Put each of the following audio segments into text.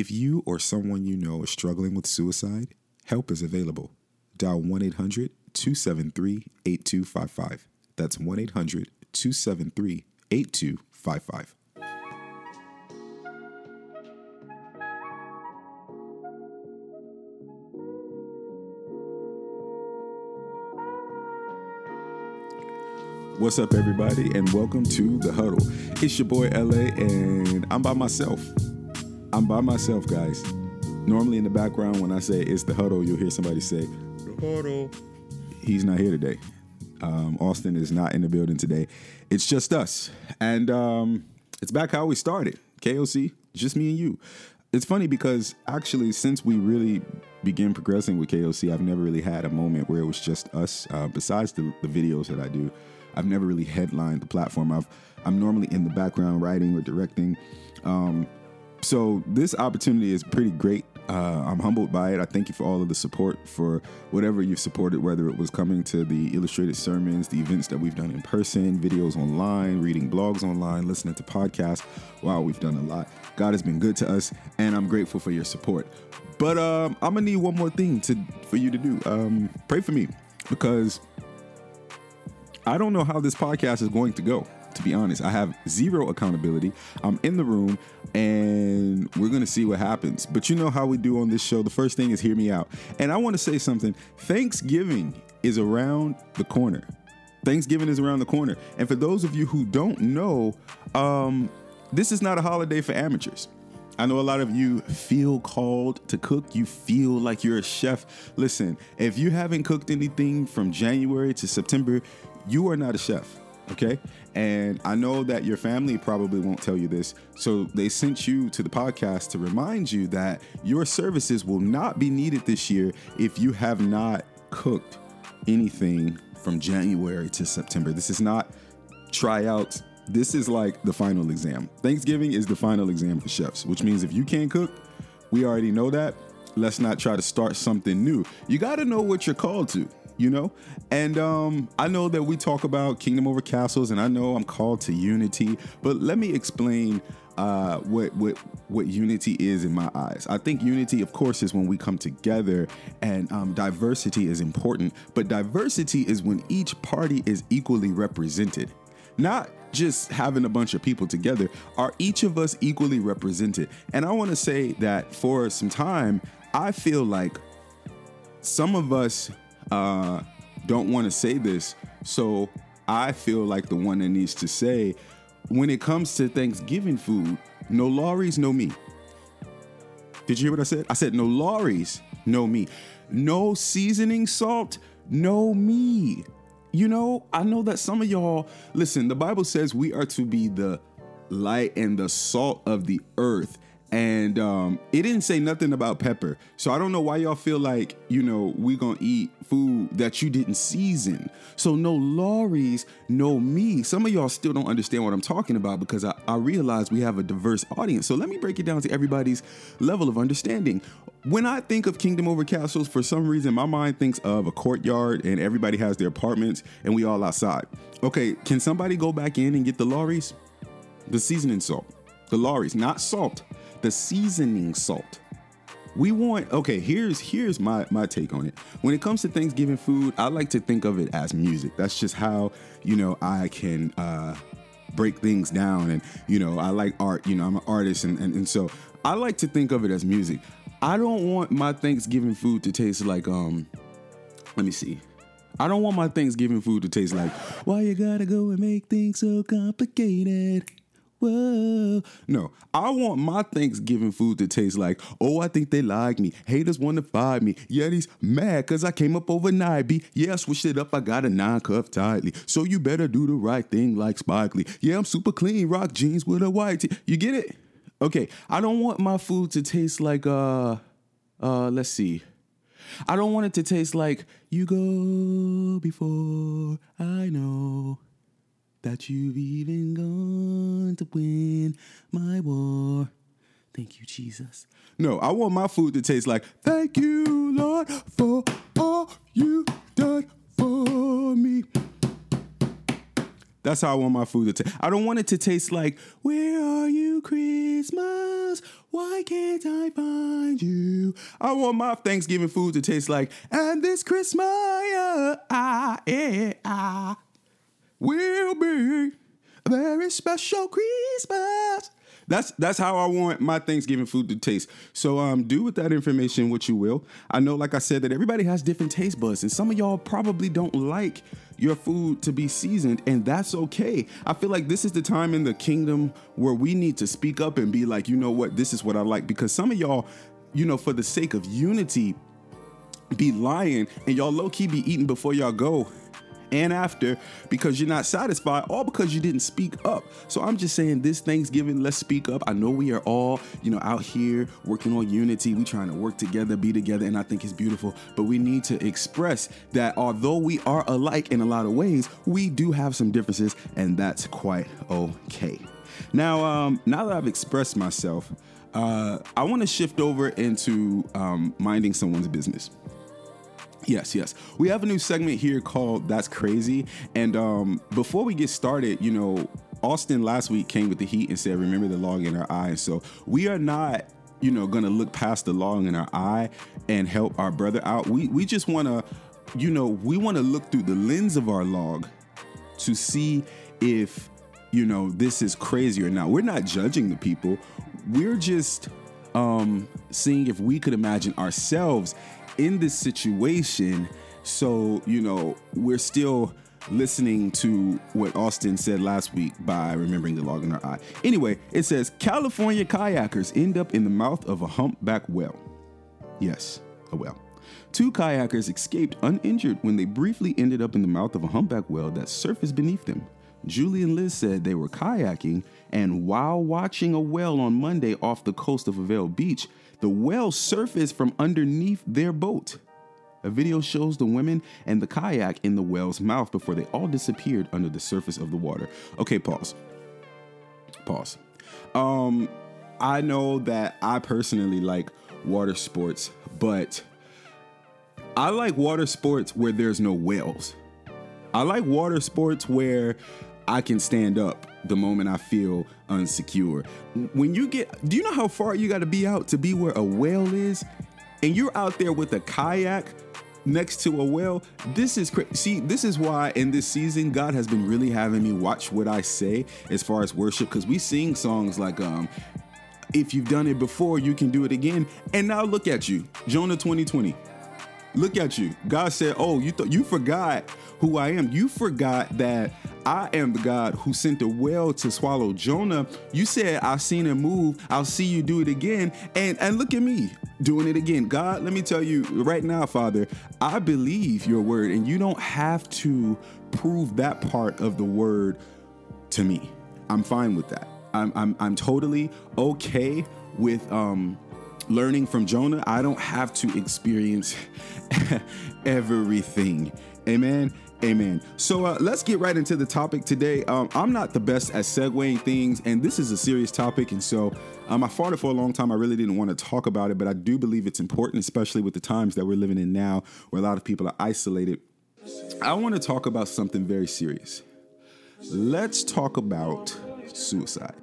If you or someone you know is struggling with suicide, help is available. Dial 1 800 273 8255. That's 1 800 273 8255. What's up, everybody, and welcome to The Huddle. It's your boy LA, and I'm by myself. I'm by myself, guys. Normally, in the background, when I say it's The Huddle, you'll hear somebody say, The Huddle. He's not here today. Um, Austin is not in the building today. It's just us. And um, it's back how we started KOC, just me and you. It's funny because actually, since we really began progressing with KOC, I've never really had a moment where it was just us. Uh, besides the, the videos that I do, I've never really headlined the platform. I've I'm normally in the background writing or directing. Um, so this opportunity is pretty great. Uh, I'm humbled by it. I thank you for all of the support for whatever you've supported, whether it was coming to the illustrated sermons, the events that we've done in person, videos online, reading blogs online, listening to podcasts. Wow, we've done a lot. God has been good to us, and I'm grateful for your support. But um, I'm gonna need one more thing to for you to do. Um, pray for me because I don't know how this podcast is going to go. To be honest, I have zero accountability. I'm in the room and we're going to see what happens. But you know how we do on this show. The first thing is hear me out. And I want to say something. Thanksgiving is around the corner. Thanksgiving is around the corner. And for those of you who don't know, um, this is not a holiday for amateurs. I know a lot of you feel called to cook. You feel like you're a chef. Listen, if you haven't cooked anything from January to September, you are not a chef. Okay. And I know that your family probably won't tell you this. So they sent you to the podcast to remind you that your services will not be needed this year if you have not cooked anything from January to September. This is not tryouts. This is like the final exam. Thanksgiving is the final exam for chefs, which means if you can't cook, we already know that. Let's not try to start something new. You got to know what you're called to you know? And um, I know that we talk about kingdom over castles, and I know I'm called to unity, but let me explain uh, what what what unity is in my eyes. I think unity, of course, is when we come together, and um, diversity is important. But diversity is when each party is equally represented, not just having a bunch of people together. Are each of us equally represented? And I want to say that for some time, I feel like some of us uh, don't want to say this. So I feel like the one that needs to say when it comes to Thanksgiving food, no Lawry's, no me. Did you hear what I said? I said no Lawry's, no me. No seasoning salt, no me. You know, I know that some of y'all, listen, the Bible says we are to be the light and the salt of the earth and um, it didn't say nothing about pepper. So I don't know why y'all feel like you know we gonna eat food that you didn't season. So no Lawry's, no me. Some of y'all still don't understand what I'm talking about because I, I realize we have a diverse audience. So let me break it down to everybody's level of understanding. When I think of Kingdom Over Castles, for some reason my mind thinks of a courtyard and everybody has their apartments and we all outside. Okay, can somebody go back in and get the Lawry's? The seasoning salt. The Lawry's, not salt the seasoning salt. We want okay, here's here's my my take on it. When it comes to Thanksgiving food, I like to think of it as music. That's just how, you know, I can uh break things down and you know, I like art, you know, I'm an artist and, and, and so I like to think of it as music. I don't want my Thanksgiving food to taste like um let me see. I don't want my Thanksgiving food to taste like, why you gotta go and make things so complicated? Whoa. No, I want my Thanksgiving food to taste like, oh, I think they like me. Haters want to fire me. He's mad because I came up overnight. B. Yeah, I switched it up. I got a nine cuff tightly. So you better do the right thing like Spike Lee. Yeah, I'm super clean. Rock jeans with a white tee. You get it? Okay, I don't want my food to taste like, uh, uh, let's see. I don't want it to taste like, you go before I know that you've even gone to win my war. Thank you, Jesus. No, I want my food to taste like, thank you, Lord, for all you done for me. That's how I want my food to taste. I don't want it to taste like, where are you, Christmas? Why can't I find you. I want my Thanksgiving food to taste like, and this Christmas, I, yeah, I will be a very special Christmas. That's that's how I want my Thanksgiving food to taste. So um, do with that information what you will. I know, like I said, that everybody has different taste buds, and some of y'all probably don't like your food to be seasoned, and that's okay. I feel like this is the time in the kingdom where we need to speak up and be like, you know what, this is what I like. Because some of y'all, you know, for the sake of unity, be lying and y'all low key be eating before y'all go and after because you're not satisfied, all because you didn't speak up. So I'm just saying this Thanksgiving, let's speak up. I know we are all, you know, out here working on unity. We trying to work together, be together, and I think it's beautiful. But we need to express that although we are alike in a lot of ways, we do have some differences, and that's quite okay. Now, um, now that I've expressed myself, uh, I want to shift over into um, minding someone's business. Yes, yes. We have a new segment here called That's Crazy. And um, before we get started, you know, Austin last week came with the heat and said, Remember the log in our eye. So we are not, you know, to look past the log in our eye and help our brother out. We, we just want to, you know, we want to look through the lens of our log to see if, you know, this is crazy or not. We're not judging the people. We're just um, seeing if we could imagine ourselves in this situation. So, you know, we're still listening to what Austin said last week by remembering the log in our eye. Anyway, it says California kayakers end up in the mouth of a humpback whale. Yes, a whale. Two kayakers escaped uninjured when they briefly ended up in the mouth of a humpback whale that surfaced beneath them. Julie and Liz said they were kayaking, and while watching a whale on Monday off the coast of Avila Beach, the whale surfaced from underneath their boat. A video shows the women and the kayak in the whale's mouth before they all disappeared under the surface of the water. Okay, pause. Pause. Um, I know that I personally like water sports, but I like water sports where there's no whales. I like water sports where I can stand up the moment I feel unsecure. When you get, do you know how far you got to be out to be where a whale is? And you're out there with a kayak next to a whale. This is crazy. See, this is why in this season God has been really having me watch what I say as far as worship because we sing songs like um if you've done it before, you can do it again. And now look at you, Jonah 2020. Look at you. God said, "Oh, you thought you forgot who I am. You forgot that I am the God who sent the whale to swallow Jonah. You said, I've seen him move. I'll see you do it again. And and look at me doing it again. God, let me tell you right now, Father, I believe your word, and you don't have to prove that part of the word to me. I'm fine with that. I'm I'm, I'm totally okay with um learning from Jonah. I don't have to experience everything. Amen. Amen. So uh, let's get right into the topic today. Um, I'm not the best at segueing things, and this is a serious topic. And so um, I fought it for a long time. I really didn't want to talk about it, but I do believe it's important, especially with the times that we're living in now, where a lot of people are isolated. I want to talk about something very serious. Let's talk about suicide.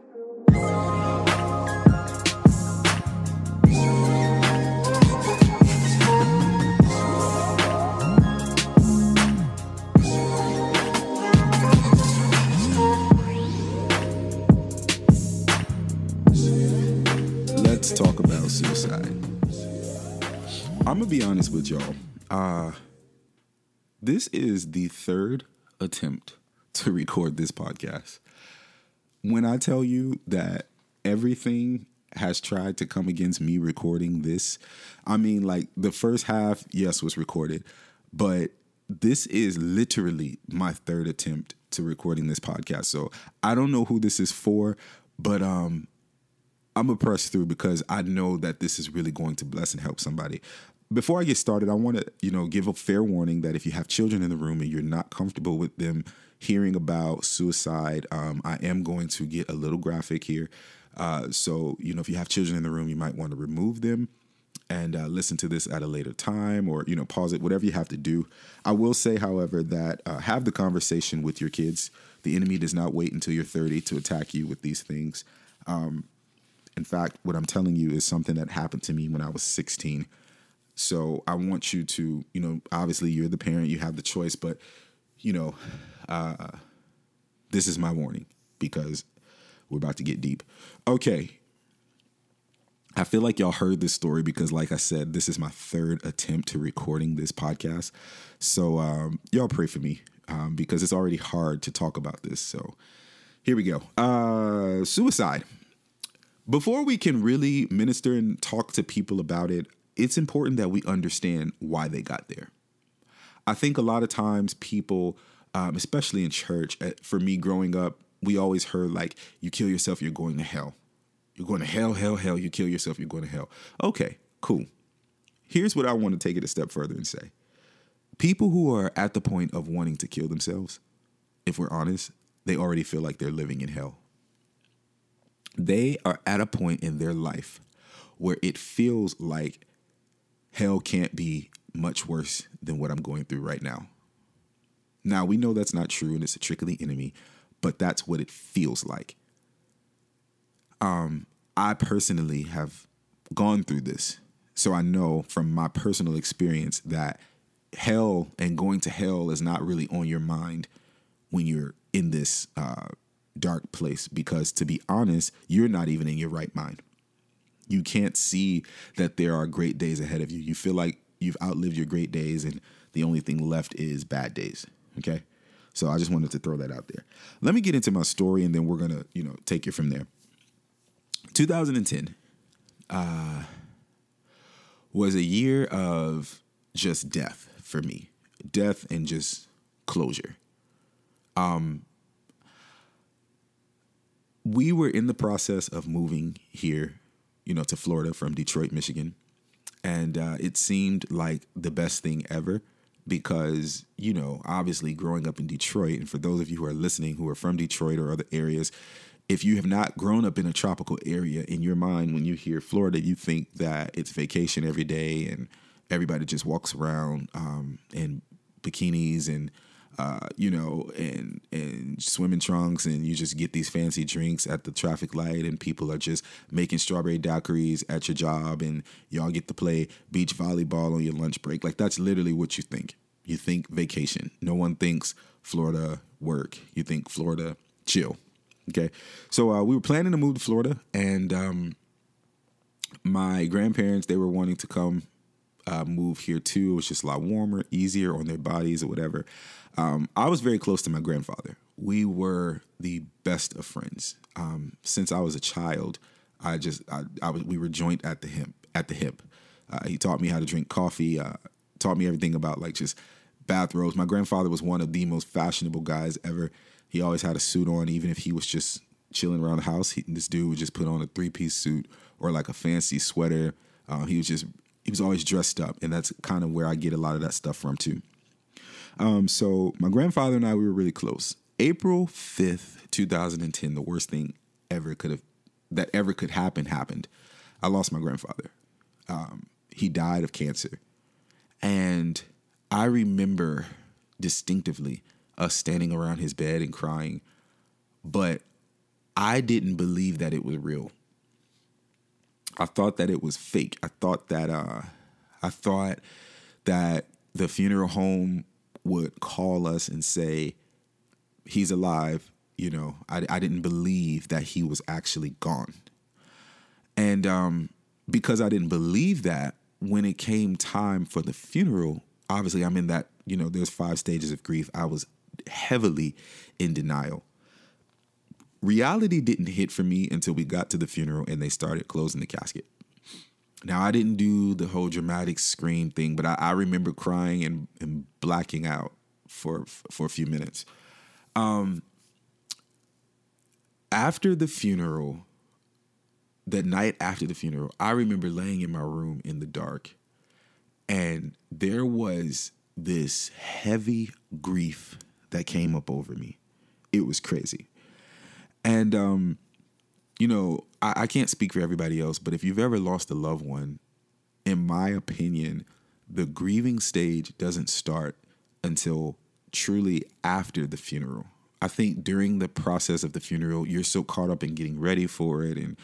I'm gonna be honest with y'all. Uh this is the third attempt to record this podcast. When I tell you that everything has tried to come against me recording this, I mean like the first half yes was recorded, but this is literally my third attempt to recording this podcast. So I don't know who this is for, but um I'm gonna press through because I know that this is really going to bless and help somebody before I get started, I want to, you know, give a fair warning that if you have children in the room and you're not comfortable with them hearing about suicide, um, I am going to get a little graphic here. Uh, so, you know, if you have children in the room, you might want to remove them and uh, listen to this at a later time or, you know, pause it, whatever you have to do. I will say, however, that uh, have the conversation with your kids. The enemy does not wait until you're 30 to attack you with these things. Um, In fact, what I'm telling you is something that happened to me when I was 16. So I want you to, you know, obviously you're the parent, you have the choice, but, you know, uh, this is my warning because we're about to get deep. Okay. I feel like y'all heard this story because, like I said, this is my third attempt to recording this podcast. So um, y'all pray for me um, because it's already hard to talk about this. So here we go. Uh, suicide. Before we can really minister and talk to people about it, it's important that we understand why they got there. I think a lot of times people, um, especially in church, eh, for me growing up, we always heard like, you kill yourself, you're going to hell. You're going to hell, hell, hell. You kill yourself, you're going to hell. Okay, cool. Here's what I want to take it a step further and say people who are at the point of wanting to kill themselves, if we're honest, they already feel like they're living in hell. They are at a point in their life where it feels like hell can't be much worse than what I'm going through right now. Now, we know that's not true and it's a trick of the enemy, but that's what it feels like. Um, I personally have gone through this. So I know from my personal experience that hell and going to hell is not really on your mind when you're in this uh, dark place because to be honest, you're not even in your right mind. You can't see that there are great days ahead of you. You feel like you've outlived your great days and the only thing left is bad days. Okay. So I just wanted to throw that out there. Let me get into my story and then we're going to, you know, take it from there. 2010 uh, was a year of just death for me death and just closure. Um, we were in the process of moving here, you know, to Florida from Detroit, Michigan. And uh, it seemed like the best thing ever because, you know, obviously growing up in Detroit, and for those of you who are listening who are from Detroit or other areas, if you have not grown up in a tropical area, in your mind, when you hear Florida, you think that it's vacation every day and everybody just walks around um, in bikinis and uh, you know, and and swimming trunks, and you just get these fancy drinks at the traffic light, and people are just making strawberry daiquiris at your job, and y'all get to play beach volleyball on your lunch break. Like that's literally what you think. You think vacation. No one thinks Florida work. You think Florida chill. Okay, so uh, we were planning to move to Florida, and um, my grandparents they were wanting to come uh, move here too. It was just a lot warmer, easier on their bodies or whatever. Um, I was very close to my grandfather. We were the best of friends. Um, since I was a child, I just I, I was we were joint at the hip at the hip. Uh, he taught me how to drink coffee. Uh, taught me everything about like just bathrobes. My grandfather was one of the most fashionable guys ever. He always had a suit on, even if he was just chilling around the house. He, this dude would just put on a three piece suit or like a fancy sweater. Uh, he was just he was always dressed up, and that's kind of where I get a lot of that stuff from too. Um, so my grandfather and I we were really close. April fifth, two thousand and ten, the worst thing ever could have that ever could happen happened. I lost my grandfather. Um, he died of cancer, and I remember distinctively us standing around his bed and crying, but I didn't believe that it was real. I thought that it was fake. I thought that uh, I thought that the funeral home would call us and say he's alive. You know, I, I didn't believe that he was actually gone, and um, because I didn't believe that, when it came time for the funeral, obviously I'm in that. You know, there's five stages of grief. I was heavily in denial reality didn't hit for me until we got to the funeral and they started closing the casket. Now I didn't do the whole dramatic scream thing, but I, I remember crying and, and blacking out for for a few minutes. Um, after the funeral, the night after the funeral, I remember laying in my room in the dark, and there was this heavy grief that came up over me. It was crazy. And um, you know, I, I can't speak for everybody else, but if you've ever lost a loved one, in my opinion, the grieving stage doesn't start until truly after the funeral. I think during the process of the funeral, you're so caught up in getting ready for it and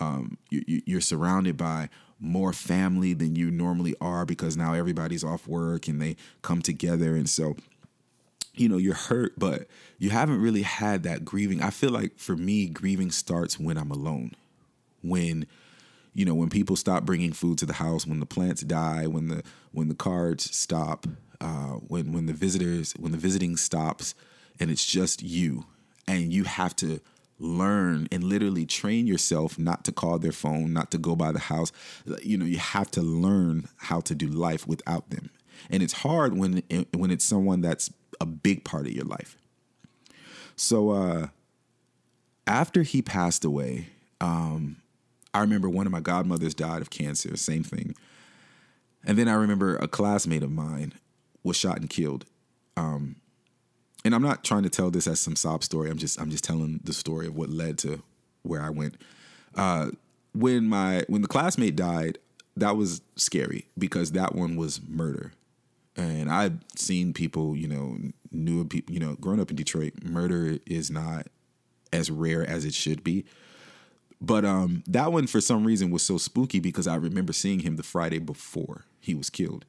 Um, you, you're surrounded by more family than you normally are because now everybody's off work and they come together. And so, you know, you're hurt, but you haven't really had that grieving. I feel like for me, grieving starts when I'm alone. When, you know, when people stop bringing food to the house, when the plants die, when the when the cards stop, uh, when when the visitors when the visiting stops, and it's just you, and you have to learn and literally train yourself not to call their phone, not to go by the house. You know, you have to learn how to do life without them. And it's hard when when it's someone that's a big part of your life. So uh after he passed away, um I remember one of my godmothers died of cancer, same thing. And then I remember a classmate of mine was shot and killed. Um, and I'm not trying to tell this as some sob story. I'm just I'm just telling the story of what led to where I went. Uh, when my when the classmate died, that was scary because that one was murder, and I've seen people, you know, knew people, you know, growing up in Detroit, murder is not as rare as it should be. But um, that one, for some reason, was so spooky because I remember seeing him the Friday before he was killed.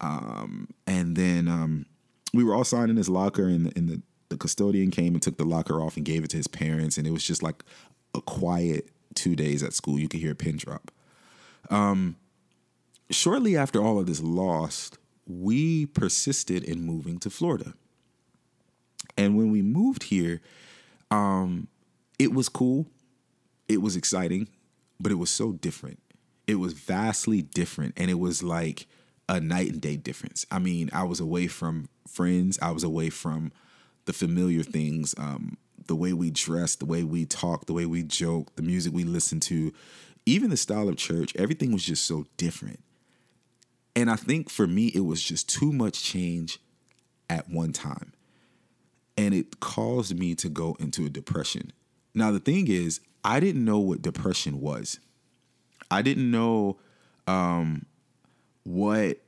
Um, and then um, we were all signed in his locker, and, and the, the custodian came and took the locker off and gave it to his parents, and it was just like a quiet two days at school. You could hear a pin drop. Um, shortly after all of this lost, we persisted in moving to Florida. And when we moved here, um, it was cool. It was exciting, but it was so different. It was vastly different. And it was like a night and day difference. I mean, I was away from friends, I was away from the familiar things, um, the way we dress, the way we talk, the way we joke, the music we listen to, even the style of church, everything was just so different. And I think for me, it was just too much change at one time. And it caused me to go into a depression. Now, the thing is, I didn't know what depression was. I didn't know um, what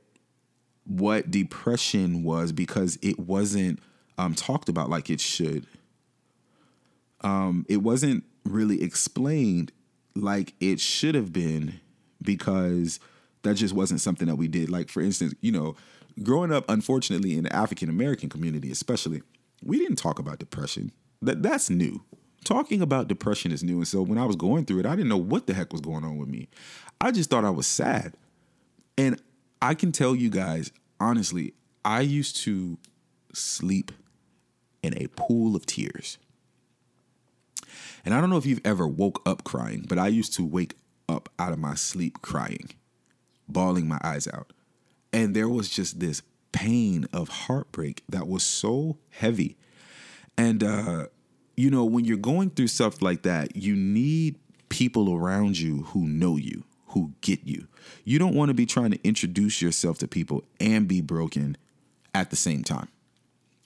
what depression was because it wasn't um, talked about like it should. Um, it wasn't really explained like it should have been because that just wasn't something that we did. Like for instance, you know, growing up, unfortunately, in the African American community, especially, we didn't talk about depression. That that's new. Talking about depression is new, and so when I was going through it, I didn't know what the heck was going on with me. I just thought I was sad. And I can tell you guys, honestly, I used to sleep in a pool of tears. And I don't know if you've ever woke up crying, but I used to wake up out of my sleep crying, bawling my eyes out. And there was just this pain of heartbreak that was so heavy. And, uh, you know, when you're going through stuff like that, you need people around you who know you, who get you. You don't want to be trying to introduce yourself to people and be broken at the same time.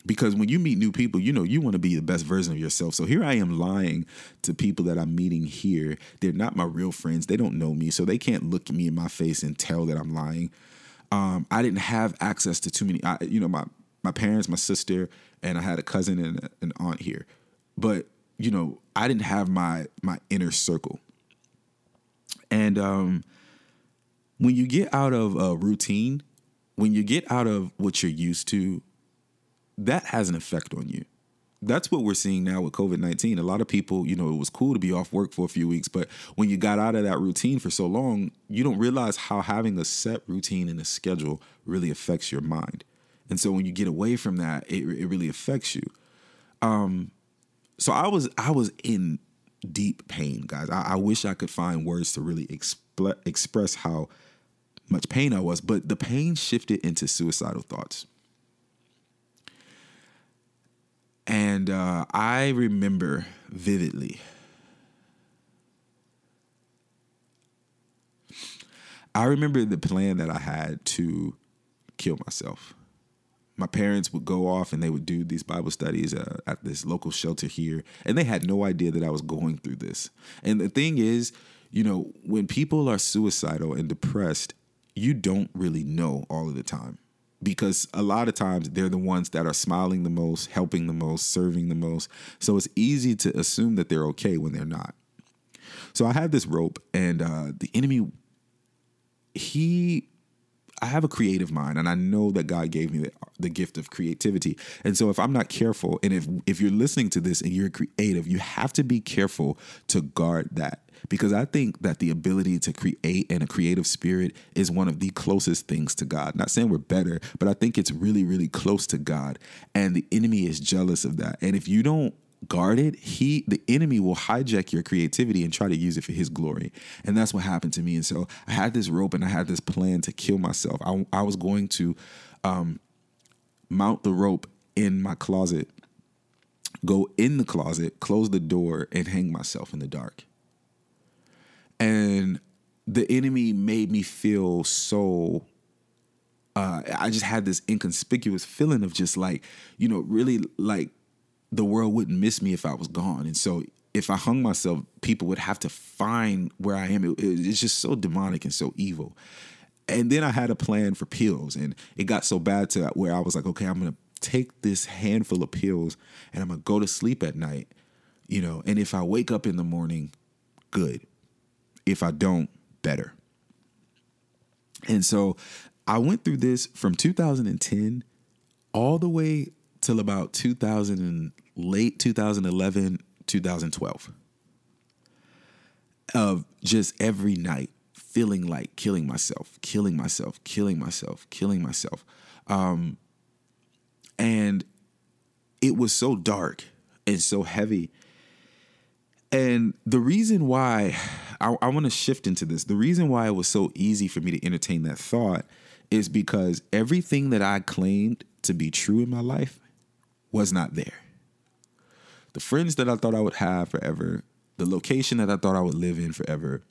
Because when you meet new people, you know, you want to be the best version of yourself. So here I am lying to people that I'm meeting here. They're not my real friends. They don't know me. So they can't look me in my face and tell that I'm lying. Um, I didn't have access to too many, I, you know, my, my parents, my sister, and I had a cousin and an aunt here. But, you know, I didn't have my, my inner circle. And um, when you get out of a routine, when you get out of what you're used to, that has an effect on you. That's what we're seeing now with COVID 19. A lot of people, you know, it was cool to be off work for a few weeks, but when you got out of that routine for so long, you don't realize how having a set routine and a schedule really affects your mind. And so when you get away from that, it, it really affects you. Um, so I was I was in deep pain, guys. I, I wish I could find words to really expl- express how much pain I was, but the pain shifted into suicidal thoughts. And uh, I remember vividly. I remember the plan that I had to kill myself my parents would go off and they would do these Bible studies uh, at this local shelter here, and they had no idea that I was going through this. And the thing is, you know, when people are suicidal and depressed, you don't really know all of the time because a lot of times they're the ones that are smiling the most, helping the most, serving the most. So it's easy to assume that they're okay when they're not. So I had this rope, and uh, the enemy, he, I have a creative mind, and I know that God gave me the, the gift of creativity. And so if I'm not careful, and if if you're listening to this and you're creative, you have to be careful to guard that because I think that the ability to create and a creative spirit is one of the closest things to God. Not saying we're better, but I think it's really, really close to God. And the enemy is jealous of that. And if you don't guard it, he the enemy will hijack your creativity and try to use it for his glory. And that's what happened to me. And so I had this rope and I had this plan to kill myself. I, I was going to um, mount the rope in my closet, go in the closet, close the door, and hang myself in the dark. And the enemy made me feel so uh, I just had this inconspicuous feeling of just like, you know, really like the world wouldn't miss me if I was gone. And so if I hung myself, people would have to find where I am. It, it, it's just so demonic and so evil. And then I had a plan for pills, and it got so bad to where I was like, okay, I'm gonna take this handful of pills and I'm gonna go to sleep at night, you know. And if I wake up in the morning, good. If I don't, better. And so I went through this from 2010 all the way till about 2000 and late 2011, 2012 of just every night feeling like killing myself, killing myself, killing myself, killing myself. Um, and it was so dark and so heavy. And the reason why I, I want to shift into this, the reason why it was so easy for me to entertain that thought is because everything that I claimed to be true in my life was not there. The friends that I thought I would have forever, the location that I thought I would live in forever,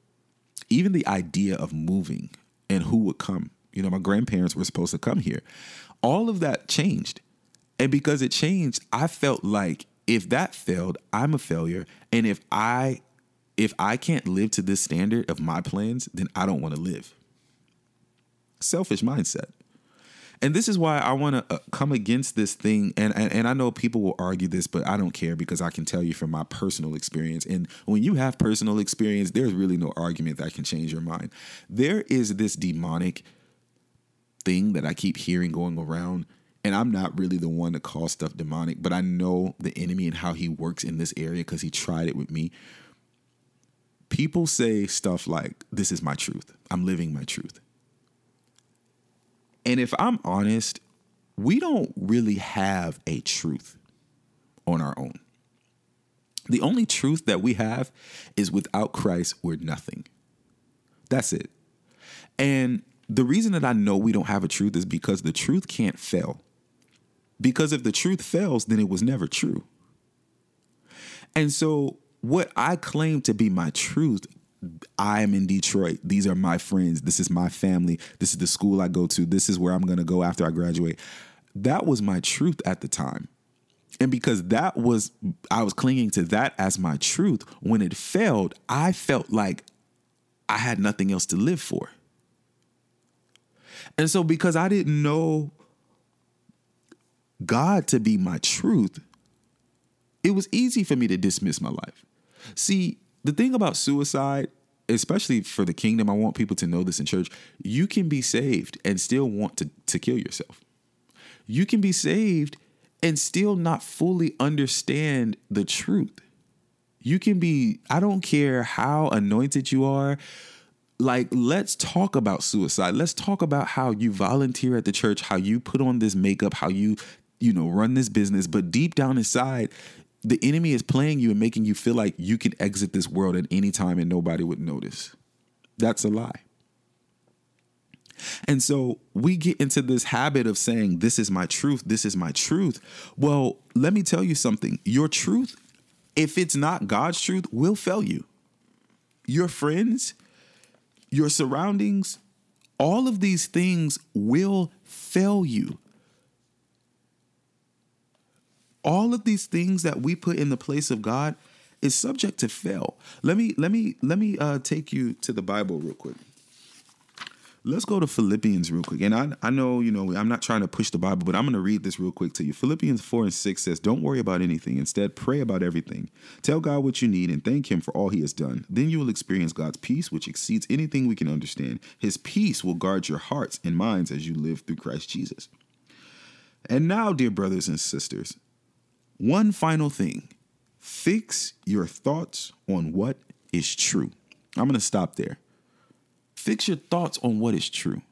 even the idea of moving and who would come. You know, my grandparents were supposed to come here. All of that changed. And because it changed, I felt like if that failed, I'm a failure. And if I if I can't live to this standard of my plans, then I don't want to live. Selfish mindset. And this is why I want to uh, come against this thing. And, and and I know people will argue this, but I don't care because I can tell you from my personal experience. And when you have personal experience, there's really no argument that can change your mind. There is this demonic thing that I keep hearing going around and I'm not really the one to call stuff demonic, but I know the enemy and how he works in this area because he tried it with me. People say stuff like, This is my truth. I'm living my truth. And if I'm honest, we don't really have a truth on our own. The only truth that we have is without Christ, we're nothing. That's it. And the reason that I know we don't have a truth is because the truth can't fail. Because if the truth fails, then it was never true. And so, what I claim to be my truth, I am in Detroit. These are my friends. This is my family. This is the school I go to. This is where I'm going to go after I graduate. That was my truth at the time. And because that was, I was clinging to that as my truth. When it failed, I felt like I had nothing else to live for. And so, because I didn't know God to be my truth, it was easy for me to dismiss my life. See, the thing about suicide, especially for the kingdom, I want people to know this in church, you can be saved and still want to, to kill yourself. You can be saved and still not fully understand the truth. You can be, I don't care how anointed you are. Like, let's talk about suicide. Let's talk about how you volunteer at the church, how you put on this makeup, how you you know, run this business, but deep down inside, the enemy is playing you and making you feel like you can exit this world at any time and nobody would notice. That's a lie. And so we get into this habit of saying, This is my truth, this is my truth. Well, let me tell you something. Your truth, if it's not God's truth, will fail you. Your friends, your surroundings, all of these things will fail you all of these things that we put in the place of God is subject to fail. Let me let me let me uh, take you to the Bible real quick. Let's go to Philippians real quick. And I, I know, you know, I'm not trying to push the Bible, but I'm going to read this real quick to you. Philippians 4 and 6 says, Don't worry about anything. Instead, pray about everything. Tell God what you need and thank Him for all He has done. Then you will experience God's peace, which exceeds anything we can understand. His peace will guard your hearts and minds as you live through Christ Jesus. And now, dear brothers and sisters, one final thing fix your thoughts on what is true. I'm going to stop there. Fix your thoughts on what is true.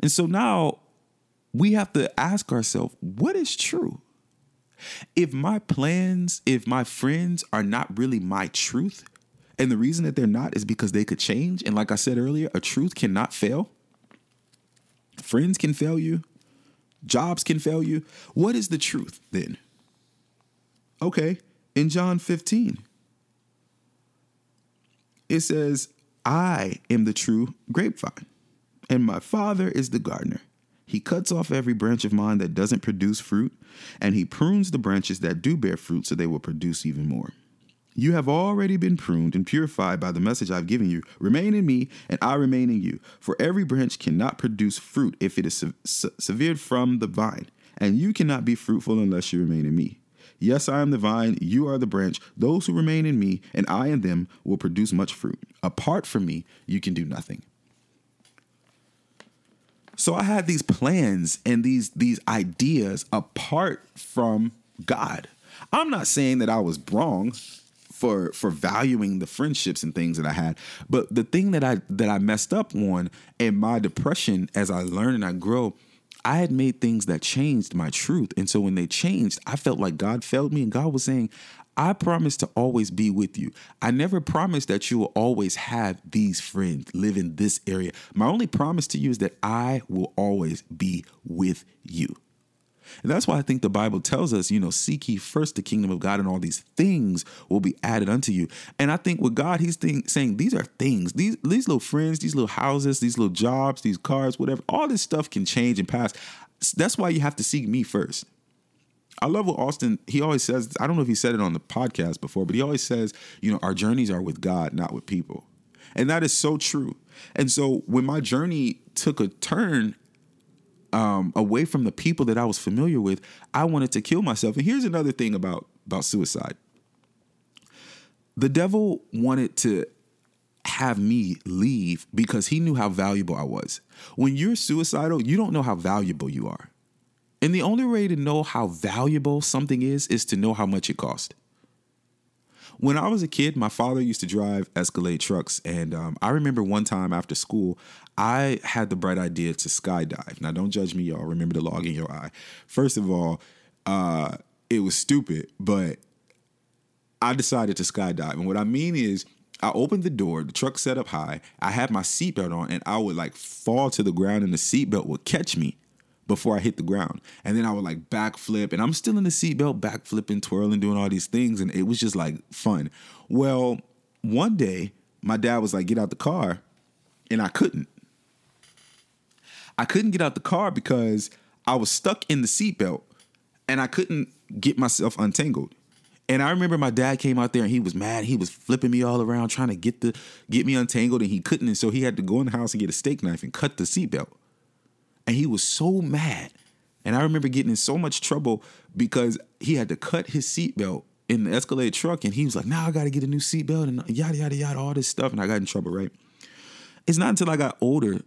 And so now we have to ask ourselves, what is true? If my plans, if my friends are not really my truth, and the reason that they're not is because they could change. And like I said earlier, a truth cannot fail. Friends can fail you, jobs can fail you. What is the truth then? Okay, in John 15, it says, I am the true grapevine, and my Father is the gardener. He cuts off every branch of mine that doesn't produce fruit, and he prunes the branches that do bear fruit so they will produce even more. You have already been pruned and purified by the message I've given you. Remain in me, and I remain in you. For every branch cannot produce fruit if it is severed from the vine, and you cannot be fruitful unless you remain in me. Yes, I am the vine, you are the branch. Those who remain in me, and I in them, will produce much fruit. Apart from me, you can do nothing. So I had these plans and these these ideas apart from God. I'm not saying that I was wrong for for valuing the friendships and things that I had, but the thing that I that I messed up on in my depression as I learn and I grow I had made things that changed my truth. And so when they changed, I felt like God failed me. And God was saying, I promise to always be with you. I never promised that you will always have these friends live in this area. My only promise to you is that I will always be with you. And that's why I think the Bible tells us, you know, seek ye first the kingdom of God, and all these things will be added unto you. And I think with God, He's think, saying these are things, these these little friends, these little houses, these little jobs, these cars, whatever. All this stuff can change and pass. That's why you have to seek me first. I love what Austin, he always says, I don't know if he said it on the podcast before, but he always says, you know, our journeys are with God, not with people. And that is so true. And so when my journey took a turn um, away from the people that I was familiar with, I wanted to kill myself. And here's another thing about about suicide. The devil wanted to have me leave because he knew how valuable I was. When you're suicidal, you don't know how valuable you are. And the only way to know how valuable something is is to know how much it cost. When I was a kid, my father used to drive Escalade trucks, and um, I remember one time after school, I had the bright idea to skydive. Now, don't judge me, y'all. Remember the log in your eye. First of all, uh, it was stupid, but I decided to skydive. And what I mean is, I opened the door, the truck set up high, I had my seatbelt on, and I would like fall to the ground, and the seatbelt would catch me before I hit the ground. And then I would like backflip, and I'm still in the seatbelt, backflipping, twirling, doing all these things. And it was just like fun. Well, one day, my dad was like, get out the car. And I couldn't. I couldn't get out the car because I was stuck in the seatbelt and I couldn't get myself untangled. And I remember my dad came out there and he was mad. He was flipping me all around trying to get the get me untangled and he couldn't. And so he had to go in the house and get a steak knife and cut the seatbelt. And he was so mad. And I remember getting in so much trouble because he had to cut his seatbelt in the Escalade truck. And he was like, now I got to get a new seatbelt and yada, yada, yada, all this stuff. And I got in trouble, right? It's not until I got older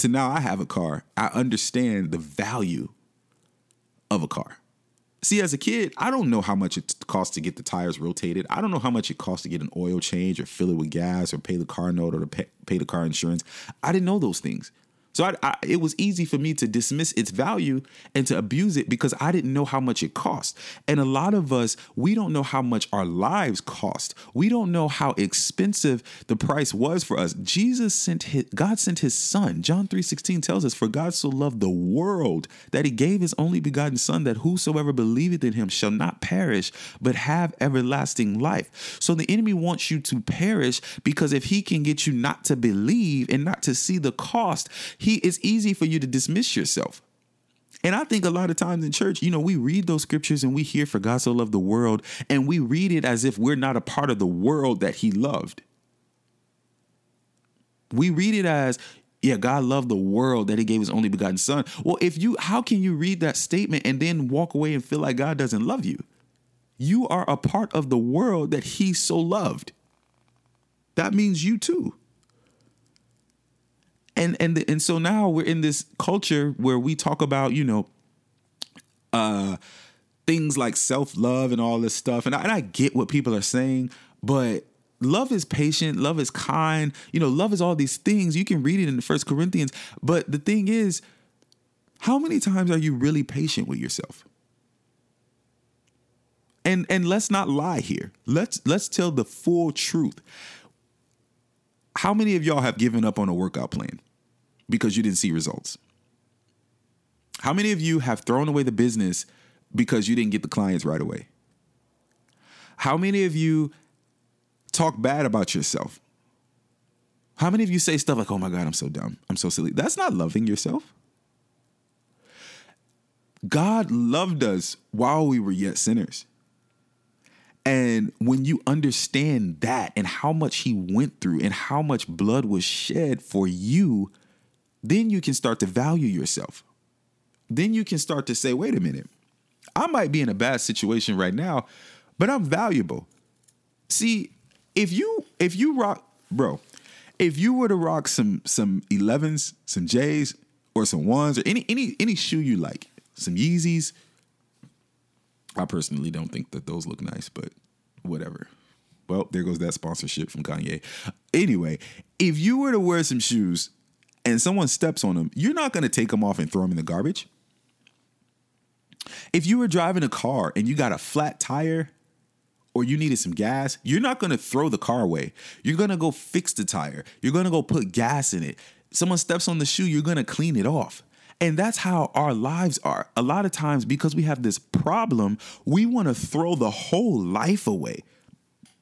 to now I have a car, I understand the value of a car. See, as a kid, I don't know how much it costs to get the tires rotated. I don't know how much it costs to get an oil change or fill it with gas or pay the car note or to pay, pay the car insurance. I didn't know those things. So I, I, it was easy for me to dismiss its value and to abuse it because I didn't know how much it cost. And a lot of us, we don't know how much our lives cost. We don't know how expensive the price was for us. Jesus sent his, God sent his son. John 3:16 tells us, "For God so loved the world that he gave his only begotten son that whosoever believeth in him shall not perish but have everlasting life." So the enemy wants you to perish because if he can get you not to believe and not to see the cost, he it's easy for you to dismiss yourself. And I think a lot of times in church, you know, we read those scriptures and we hear for God so loved the world, and we read it as if we're not a part of the world that he loved. We read it as Yeah, God loved the world that he gave his only begotten son. Well, if you how can you read that statement and then walk away and feel like God doesn't love you? You are a part of the world that he so loved. That means you too. And and and so now we're in this culture where we talk about, you know, uh things like self-love and all this stuff. And I, and I get what people are saying, but love is patient love is kind you know love is all these things. You can read it in the first corinthians. But the thing is how many times are you really patient with yourself? And and let's not lie here. Let's let's tell the full truth. How many of y'all have given up on a workout plan because you didn't see results how many of you have thrown away the business because you didn't get the clients right away how many of you talk bad about yourself? How many of you say stuff like, oh my God, I'm so dumb. I'm so silly? That's not loving yourself. God loved us while we were yet sinners. And when you understand that and how much he went through and how much blood was shed for you, then you can start to value yourself. Then you can start to say, wait a minute, I might be in a bad situation right now, but I'm valuable. See, if you if you rock, bro, if you were to rock some some 11s, some J's, or some ones, or any any any shoe you like, some Yeezys. I personally don't think that those look nice, but whatever. Well, there goes that sponsorship from Kanye. Anyway, if you were to wear some shoes and someone steps on them, you're not going to take them off and throw them in the garbage. If you were driving a car and you got a flat tire or you needed some gas, you're not going to throw the car away. You're going to go fix the tire. You're going to go put gas in it. Someone steps on the shoe, you're going to clean it off. And that's how our lives are. A lot of times, because we have this problem, we want to throw the whole life away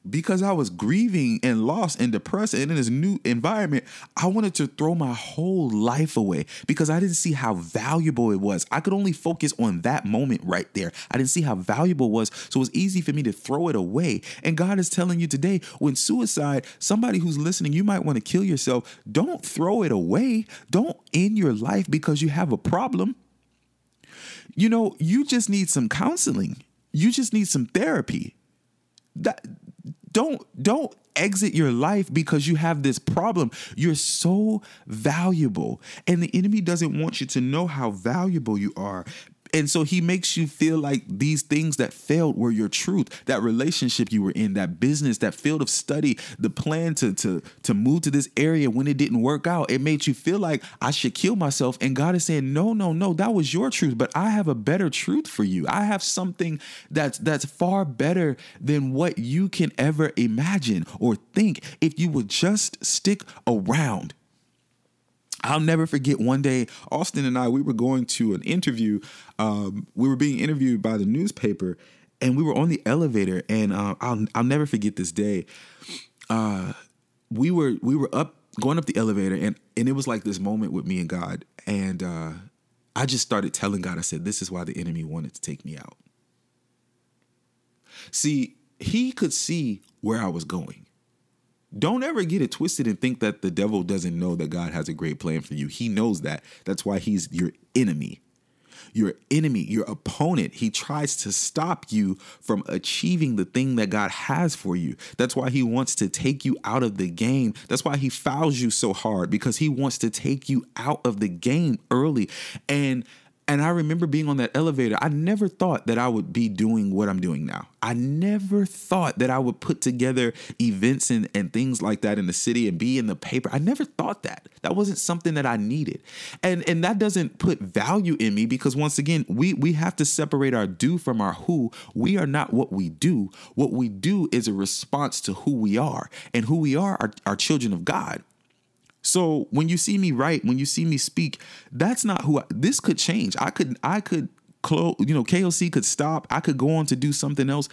because I was grieving and lost and depressed and in this new environment, I wanted to throw my whole life away because I didn't see how valuable it was. I could only focus on that moment right there. I didn't see how valuable it was. So it was easy for me to throw it away. And God is telling you today when suicide, somebody who's listening, you might want to kill yourself. Don't throw it away. Don't end your life because you have a problem. You know, you just need some counseling. You just need some therapy. That don't don't exit your life because you have this problem. You're so valuable. And the enemy doesn't want you to know how valuable you are and so he makes you feel like these things that failed were your truth. That relationship you were in that business that field of study the plan to to to move to this area when it didn't work out it made you feel like i should kill myself. And god is saying no no no that was your truth but i have a better truth for you. I have something that's that's far better than what you can ever imagine or think. If you would just stick around I'll never forget one day, Austin and I, we were going to an interview. Um, we were being interviewed by the newspaper, and we were on the elevator. And uh, I'll I'll never forget this day. Uh, we were we were up going up the elevator, and and it was like this moment with me and God. And uh, I just started telling God, I said, "This is why the enemy wanted to take me out." See, he could see where I was going. Don't ever get it twisted and think that the devil doesn't know that God has a great plan for you. He knows that. That's why he's your enemy. Your enemy, your opponent, he tries to stop you from achieving the thing that God has for you. That's why he wants to take you out of the game. That's why he fouls you so hard because he wants to take you out of the game early. And and I remember being on that elevator. I never thought that I would be doing what I'm doing now. I never thought that I would put together events and, and things like that in the city and be in the paper. I never thought that. That wasn't something that I needed. And and that doesn't put value in me because once again, we we have to separate our do from our who. We are not what we do. What we do is a response to who we are. And who we are are, are children of God. So when you see me write, when you see me speak, that's not who I, this could change. I could I could close, you know, KOC could stop. I could go on to do something else.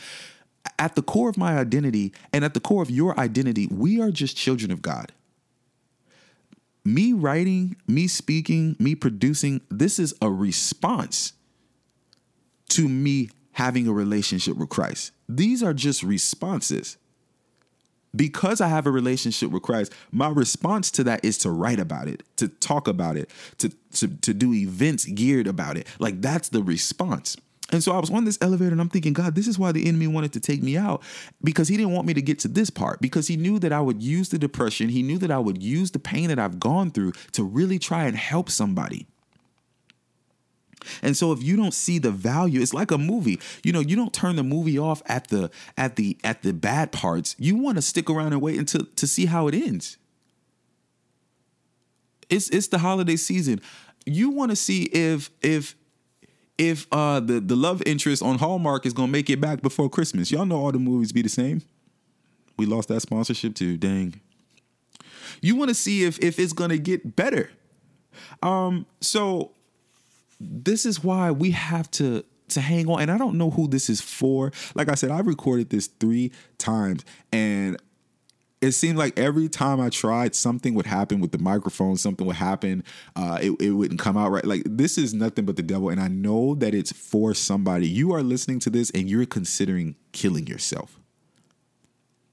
At the core of my identity and at the core of your identity, we are just children of God. Me writing, me speaking, me producing, this is a response to me having a relationship with Christ. These are just responses. Because I have a relationship with Christ, my response to that is to write about it, to talk about it, to to, to do events geared about it. Like that's the response. And so I was on this elevator and I'm thinking, God, this is why the enemy wanted to take me out because he didn't want me to get to this part because he knew that I would use the depression. He knew that I would use the pain that I've gone through to really try and help somebody. And so if you don't see the value, it's like a movie. You know, you don't turn the movie off at the at the at the bad parts. You want to stick around and wait until to see how it ends. It's it's the holiday season. You want to see if if if uh the the love interest on Hallmark is gonna make it back before Christmas. Y'all know all the movies be the same. We lost that sponsorship too. Dang. You want to see if if it's gonna get better. Um. So this is why we have to to hang on. And I don't know who this is for. Like I said, I recorded this three times, and it seemed like every time I tried, something would happen with the microphone, something would happen. Uh, it, it wouldn't come out right. Like, this is nothing but the devil. And I know that it's for somebody. You are listening to this and you're considering killing yourself.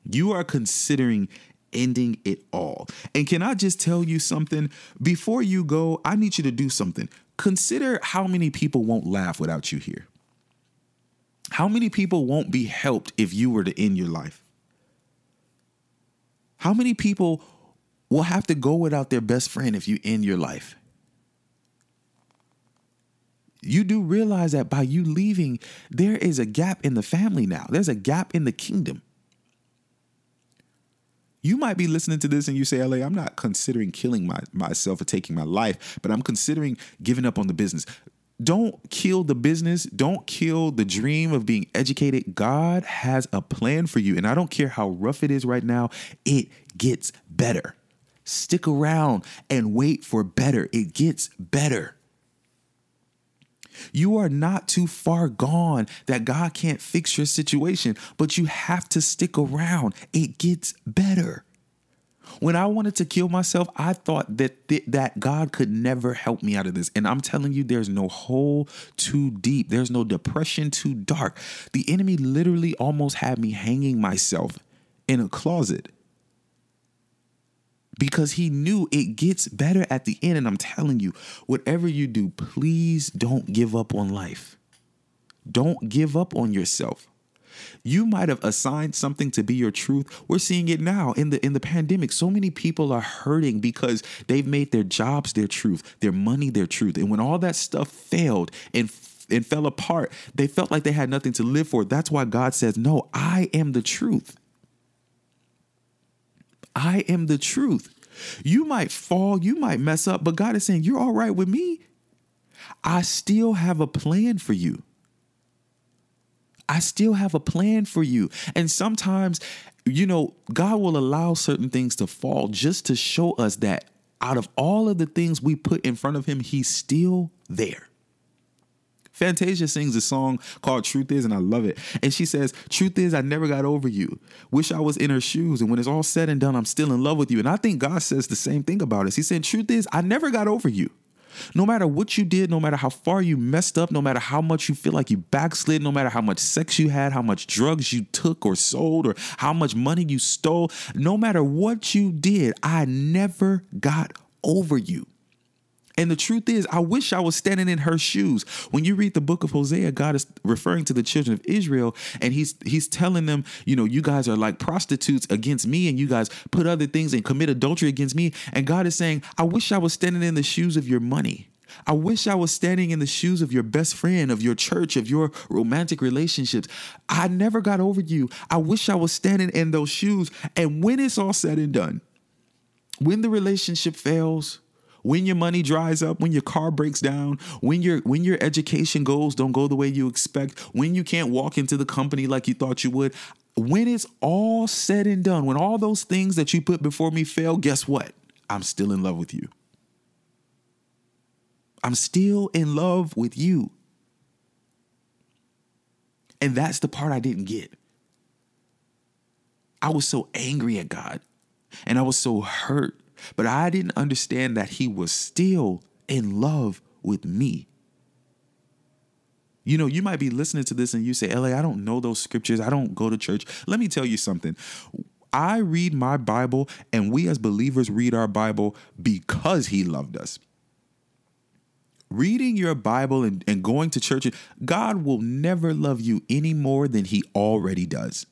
You are considering ending it all. And can I just tell you something? Before you go, I need you to do something. Consider how many people won't laugh without you here. How many people won't be helped if you were to end your life? How many people will have to go without their best friend if you end your life? You do realize that by you leaving, there is a gap in the family now. There's a gap in the kingdom. You might be listening to this and you say, LA, I'm not considering killing my, myself or taking my life, but I'm considering giving up on the business. Don't kill the business. Don't kill the dream of being educated. God has a plan for you. And I don't care how rough it is right now, it gets better. Stick around and wait for better. It gets better. You are not too far gone that God can't fix your situation, but you have to stick around. It gets better. When I wanted to kill myself, I thought that th- that God could never help me out of this. And I'm telling you there's no hole too deep. There's no depression too dark. The enemy literally almost had me hanging myself in a closet because he knew it gets better at the end. And I'm telling you, whatever you do, please don't give up on life. Don't give up on yourself. You might have assigned something to be your truth. We're seeing it now in the in the pandemic. So many people are hurting because they've made their jobs their truth, their money their truth. And when all that stuff failed and and fell apart, they felt like they had nothing to live for. That's why God says, "No, I am the truth." I am the truth. You might fall, you might mess up, but God is saying, You're all right with me. I still have a plan for you. I still have a plan for you. And sometimes, you know, God will allow certain things to fall just to show us that out of all of the things we put in front of Him, He's still there. Fantasia sings a song called Truth Is, and I love it. And she says, Truth is, I never got over you. Wish I was in her shoes. And when it's all said and done, I'm still in love with you. And I think God says the same thing about us. He said, Truth is, I never got over you. No matter what you did, no matter how far you messed up, no matter how much you feel like you backslid, no matter how much sex you had, how much drugs you took or sold, or how much money you stole, no matter what you did, I never got over you. And the truth is, I wish I was standing in her shoes. When you read the book of Hosea, God is referring to the children of Israel, and he's he's telling them, you know, you guys are like prostitutes against me, and you guys put other things and commit adultery against me. And God is saying, I wish I was standing in the shoes of your money. I wish I was standing in the shoes of your best friend, of your church, of your romantic relationships. I never got over you. I wish I was standing in those shoes. And when it's all said and done, when the relationship fails, when your money dries up, when your car breaks down, when your when your education goals don't go the way you expect, when you can't walk into the company like you thought you would, when it's all said and done, when all those things that you put before me fail, guess what? I'm still in love with you. I'm still in love with you. And that's the part I didn't get. I was so angry at God and I was so hurt but I didn't understand that he was still in love with me. You know, you might be listening to this and you say, LA, I don't know those scriptures. I don't go to church. Let me tell you something. I read my Bible and we as believers read our Bible because he loved us. Reading your Bible and, and going to church, God will never love you any more than he already does.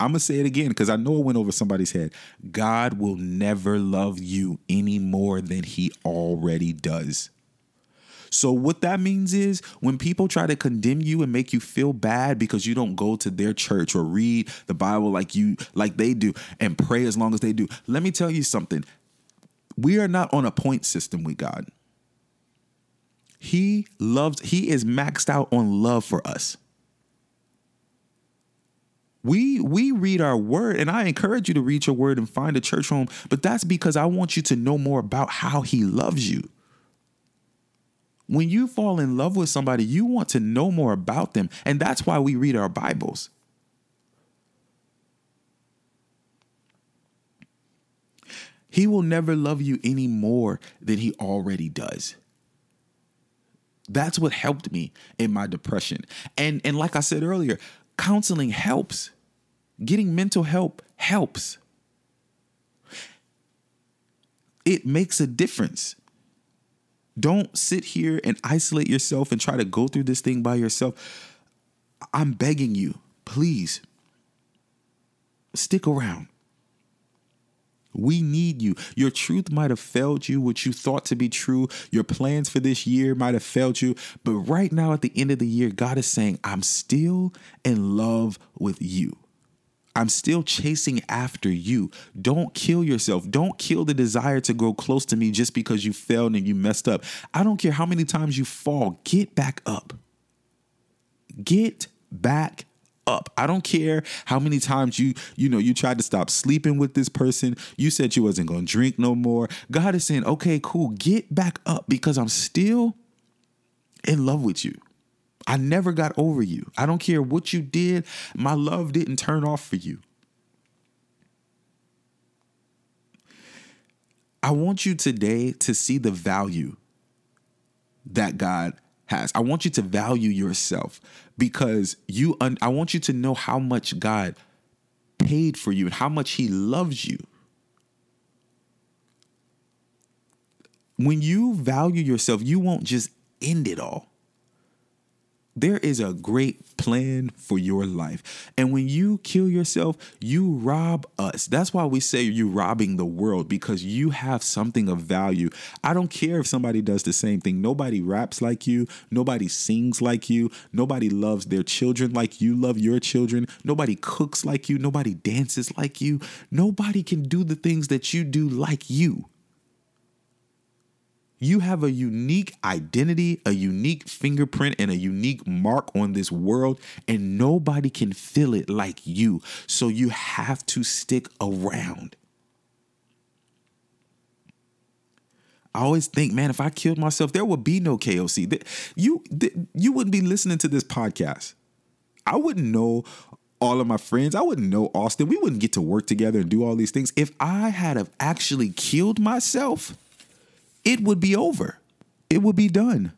I'm to say it again because I know it went over somebody's head. God will never love you any more than he already does. So, what that means is when people try to condemn you and make you feel bad because you don't go to their church or read the Bible like you like they do and pray as long as they do. Let me tell you something. We are not on a point system with God. He loves he is maxed out on love for us. We we read our word and I encourage you to read your word and find a church home, but that's because I want you to know more about how he loves you. When you fall in love with somebody, you want to know more about them. And that's why we read our Bibles. He will never love you any more than he already does. That's what helped me in my depression. And and like I said earlier, counseling helps. Getting mental help helps. It makes a difference. Don't sit here and isolate yourself and try to go through this thing by yourself. I'm begging you, please stick around. We need you. Your truth might have failed you, what you thought to be true. Your plans for this year might have failed you. But right now, at the end of the year, God is saying, I'm still in love with you. I'm still chasing after you. Don't kill yourself. Don't kill the desire to grow close to me just because you failed and you messed up. I don't care how many times you fall, get back up. Get back up. I don't care how many times you you know you tried to stop sleeping with this person. You said you wasn't going to drink no more. God is saying, "Okay, cool. Get back up because I'm still in love with you." I never got over you. I don't care what you did, my love didn't turn off for you. I want you today to see the value that God has. I want you to value yourself because you un- I want you to know how much God paid for you and how much he loves you. When you value yourself, you won't just end it all. There is a great plan for your life. And when you kill yourself, you rob us. That's why we say you're robbing the world because you have something of value. I don't care if somebody does the same thing. Nobody raps like you, nobody sings like you, nobody loves their children like you love your children, nobody cooks like you, nobody dances like you, nobody can do the things that you do like you. You have a unique identity, a unique fingerprint, and a unique mark on this world, and nobody can feel it like you. So you have to stick around. I always think, man, if I killed myself, there would be no KOC. You, you wouldn't be listening to this podcast. I wouldn't know all of my friends. I wouldn't know Austin. We wouldn't get to work together and do all these things. If I had have actually killed myself, it would be over. It would be done.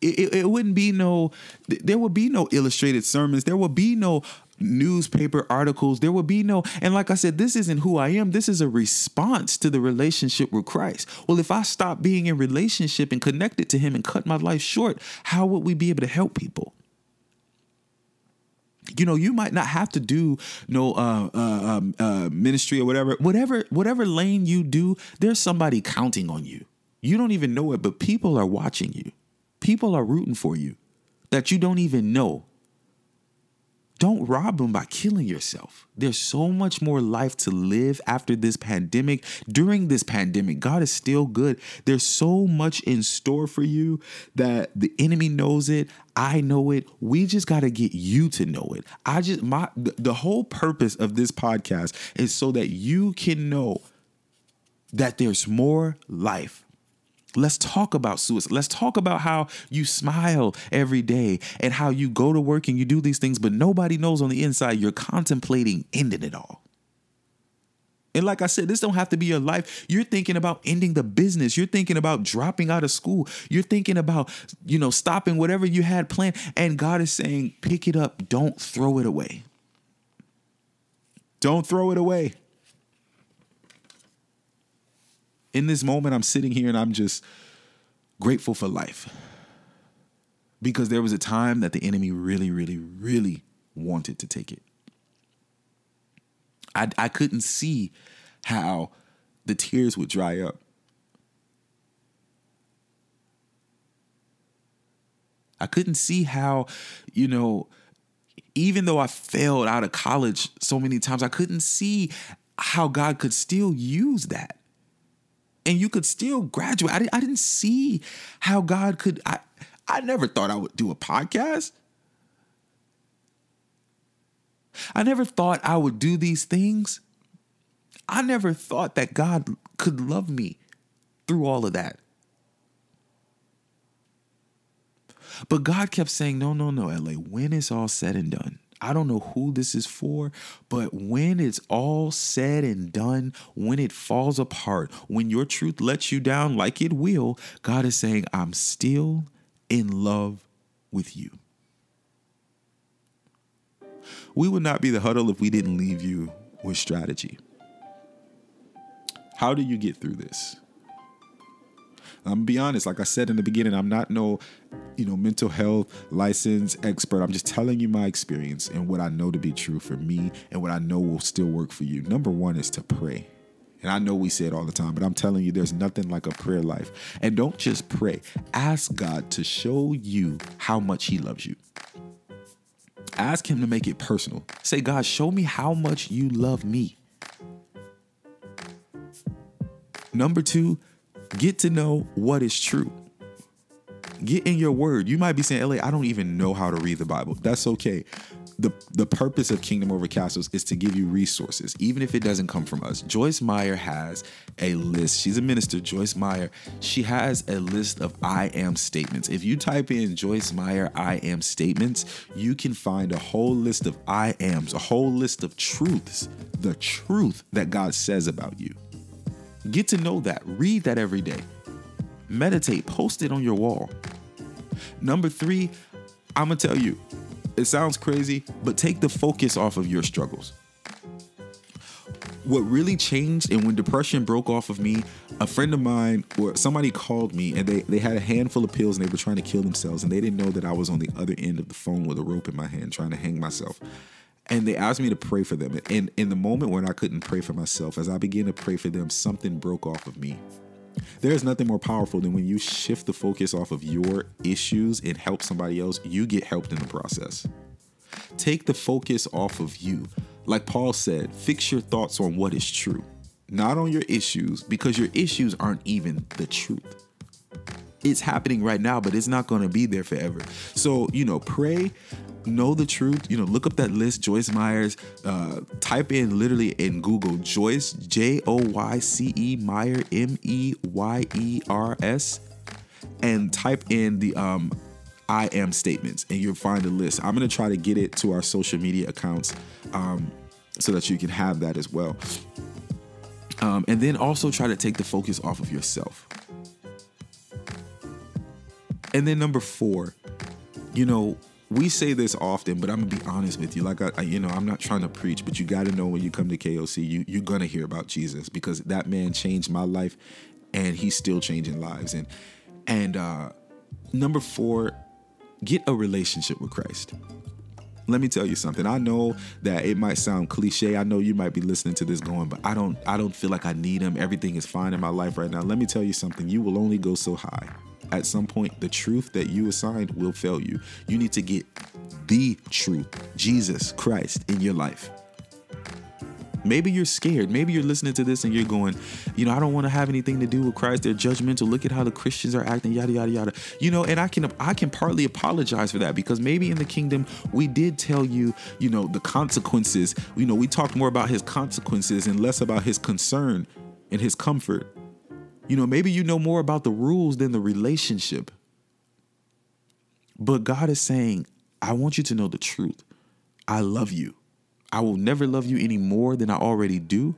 It, it, it, wouldn't be no, there would be no illustrated sermons. There would be no newspaper articles. There would be no, and like I said, this isn't who I am. This is a response to the relationship with Christ. Well, if I stop being in relationship and connected to Him and cut my life short, how would we be able to help people? You know you might not have to do no uh, uh, um, uh, ministry or whatever. Whatever whatever lane you do there's somebody counting on you. You don't even know it but people are watching you. People are rooting for you that you don't even know don't rob them by killing yourself. There's so much more life to live after this pandemic. During this pandemic, God is still good. There's so much in store for you that the enemy knows it. I know it. We just got to get you to know it. I just my the whole purpose of this podcast is so that you can know that there's more life Let's talk about suicide. Let's talk about how you smile every day and how you go to work and you do these things, but nobody knows on the inside you're contemplating ending it all. And like I said, this don't have to be your life. You're thinking about ending the business. You're thinking about dropping out of school. You're thinking about, you know, stopping whatever you had planned. And God is saying, pick it up. Don't throw it away. Don't throw it away. In this moment, I'm sitting here and I'm just grateful for life. Because there was a time that the enemy really, really, really wanted to take it. I, I couldn't see how the tears would dry up. I couldn't see how, you know, even though I failed out of college so many times, I couldn't see how God could still use that. And you could still graduate. I, I didn't see how God could. I, I never thought I would do a podcast. I never thought I would do these things. I never thought that God could love me through all of that. But God kept saying, no, no, no, LA, when it's all said and done, I don't know who this is for, but when it's all said and done, when it falls apart, when your truth lets you down like it will, God is saying, I'm still in love with you. We would not be the huddle if we didn't leave you with strategy. How do you get through this? I'm gonna be honest, like I said in the beginning, I'm not no, you know, mental health license expert. I'm just telling you my experience and what I know to be true for me and what I know will still work for you. Number one is to pray. And I know we say it all the time, but I'm telling you, there's nothing like a prayer life. And don't just pray, ask God to show you how much He loves you. Ask Him to make it personal. Say, God, show me how much you love me. Number two, get to know what is true. Get in your word. You might be saying, LA, I don't even know how to read the Bible. That's okay the the purpose of Kingdom Over Castles is to give you resources, even if it doesn't come from us. Joyce Meyer has a list. She's a minister, Joyce Meyer. She has a list of I am statements. If you type in Joyce Meyer I am statements, you can find a whole list of I ams, a whole list of truths, the truth that God says about you. Get to know that. Read that every day. Meditate, post it on your wall. Number three, I'm gonna tell you, it sounds crazy, but take the focus off of your struggles. What really changed and when depression broke off of me, a friend of mine or somebody called me and they, they had a handful of pills and they were trying to kill themselves and they didn't know that I was on the other end of the phone with a rope in my hand trying to hang myself. And they asked me to pray for them. And in the moment when I couldn't pray for myself, as I began to pray for them, something broke off of me. There's nothing more powerful than when you shift the focus off of your issues and help somebody else, you get helped in the process. Take the focus off of you. Like Paul said, fix your thoughts on what is true, not on your issues, because your issues aren't even the truth. It's happening right now, but it's not going to be there forever. So, you know, pray, know the truth. You know, look up that list, Joyce Myers. Uh, type in literally in Google Joyce, J O Y C E Meyer, M E Y E R S, and type in the um, I am statements, and you'll find a list. I'm gonna try to get it to our social media accounts um, so that you can have that as well. Um, and then also try to take the focus off of yourself. And then number four, you know, we say this often, but I'm gonna be honest with you. Like I, I, you know, I'm not trying to preach, but you got to know when you come to KOC, you you're gonna hear about Jesus because that man changed my life, and he's still changing lives. And and uh, number four, get a relationship with Christ. Let me tell you something. I know that it might sound cliche. I know you might be listening to this going, but I don't I don't feel like I need him. Everything is fine in my life right now. Let me tell you something. You will only go so high at some point, the truth that you assigned will fail you. You need to get the truth, Jesus Christ, in your life. Maybe you're scared. Maybe you're listening to this and you're going, you know, I don't want to have anything to do with Christ. They're judgmental. Look at how the Christians are acting, yada yada yada. You know, and I can I can partly apologize for that because maybe in the kingdom we did tell you, you know, the consequences. You know, we talked more about his consequences and less about his concern and his comfort. You know, maybe you know more about the rules than the relationship. But God is saying, I want you to know the truth. I love you. I will never love you any more than I already do.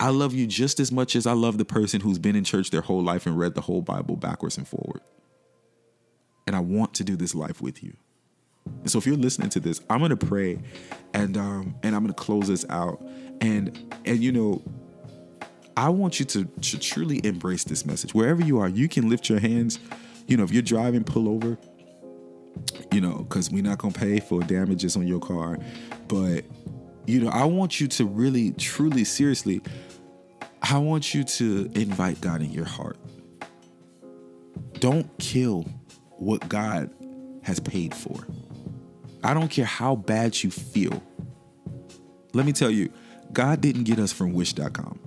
I love you just as much as I love the person who's been in church their whole life and read the whole Bible backwards and forward. And I want to do this life with you. And so if you're listening to this, I'm gonna pray and um and I'm gonna close this out. And and you know, I want you to, to truly embrace this message. Wherever you are, you can lift your hands. You know, if you're driving, pull over. You know, because we're not gonna pay for damages on your car. But you know, I want you to really, truly, seriously, I want you to invite God in your heart. Don't kill what God has paid for. I don't care how bad you feel. Let me tell you, God didn't get us from wish.com.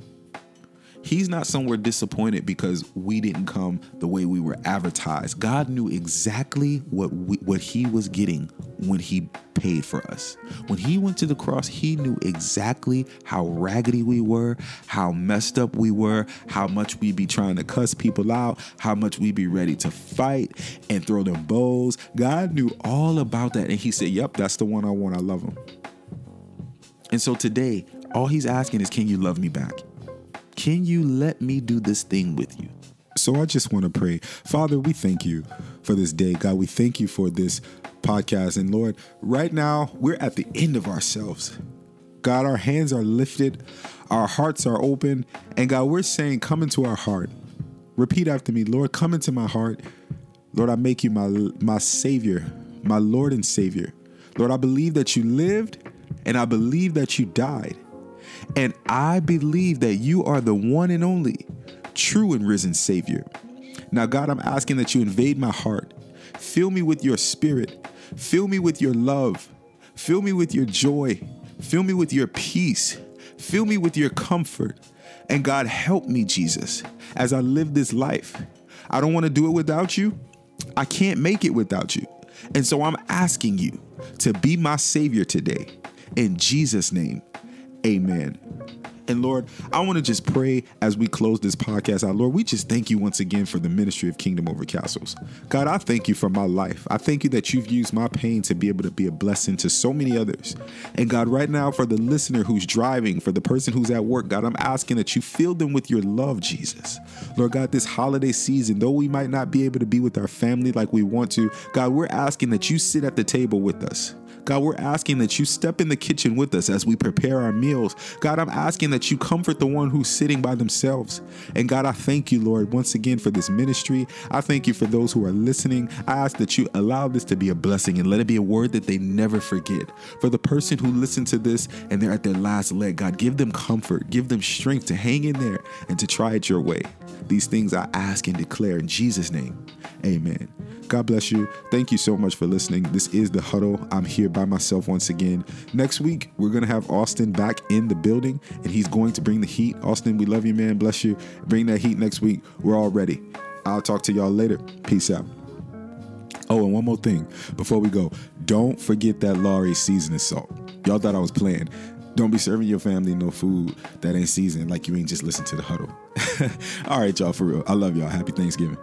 He's not somewhere disappointed because we didn't come the way we were advertised. God knew exactly what we, what he was getting when he paid for us. When he went to the cross, he knew exactly how raggedy we were, how messed up we were, how much we'd be trying to cuss people out, how much we'd be ready to fight and throw them bows. God knew all about that and he said, "Yep, that's the one I want. I love him." And so today, all he's asking is, "Can you love me back?" Can you let me do this thing with you? So I just want to pray. Father, we thank you for this day. God, we thank you for this podcast. And Lord, right now, we're at the end of ourselves. God, our hands are lifted, our hearts are open. And God, we're saying, Come into our heart. Repeat after me, Lord, come into my heart. Lord, I make you my, my Savior, my Lord and Savior. Lord, I believe that you lived and I believe that you died. And I believe that you are the one and only true and risen Savior. Now, God, I'm asking that you invade my heart. Fill me with your spirit. Fill me with your love. Fill me with your joy. Fill me with your peace. Fill me with your comfort. And God, help me, Jesus, as I live this life. I don't want to do it without you. I can't make it without you. And so I'm asking you to be my Savior today. In Jesus' name, Amen. And Lord, I want to just pray as we close this podcast out. Lord, we just thank you once again for the ministry of Kingdom Over Castles. God, I thank you for my life. I thank you that you've used my pain to be able to be a blessing to so many others. And God, right now, for the listener who's driving, for the person who's at work, God, I'm asking that you fill them with your love, Jesus. Lord God, this holiday season, though we might not be able to be with our family like we want to, God, we're asking that you sit at the table with us. God, we're asking that you step in the kitchen with us as we prepare our meals. God, I'm asking that you comfort the one who's sitting by themselves. And God, I thank you, Lord, once again for this ministry. I thank you for those who are listening. I ask that you allow this to be a blessing and let it be a word that they never forget. For the person who listened to this and they're at their last leg, God, give them comfort, give them strength to hang in there and to try it your way. These things I ask and declare in Jesus' name. Amen. God bless you. Thank you so much for listening. This is The Huddle. I'm here by myself once again. Next week, we're going to have Austin back in the building and he's going to bring the heat. Austin, we love you, man. Bless you. Bring that heat next week. We're all ready. I'll talk to y'all later. Peace out. Oh, and one more thing before we go. Don't forget that Lawry seasoning salt. Y'all thought I was playing. Don't be serving your family no food that ain't seasoned like you ain't just listen to the huddle. All right, y'all, for real. I love y'all. Happy Thanksgiving.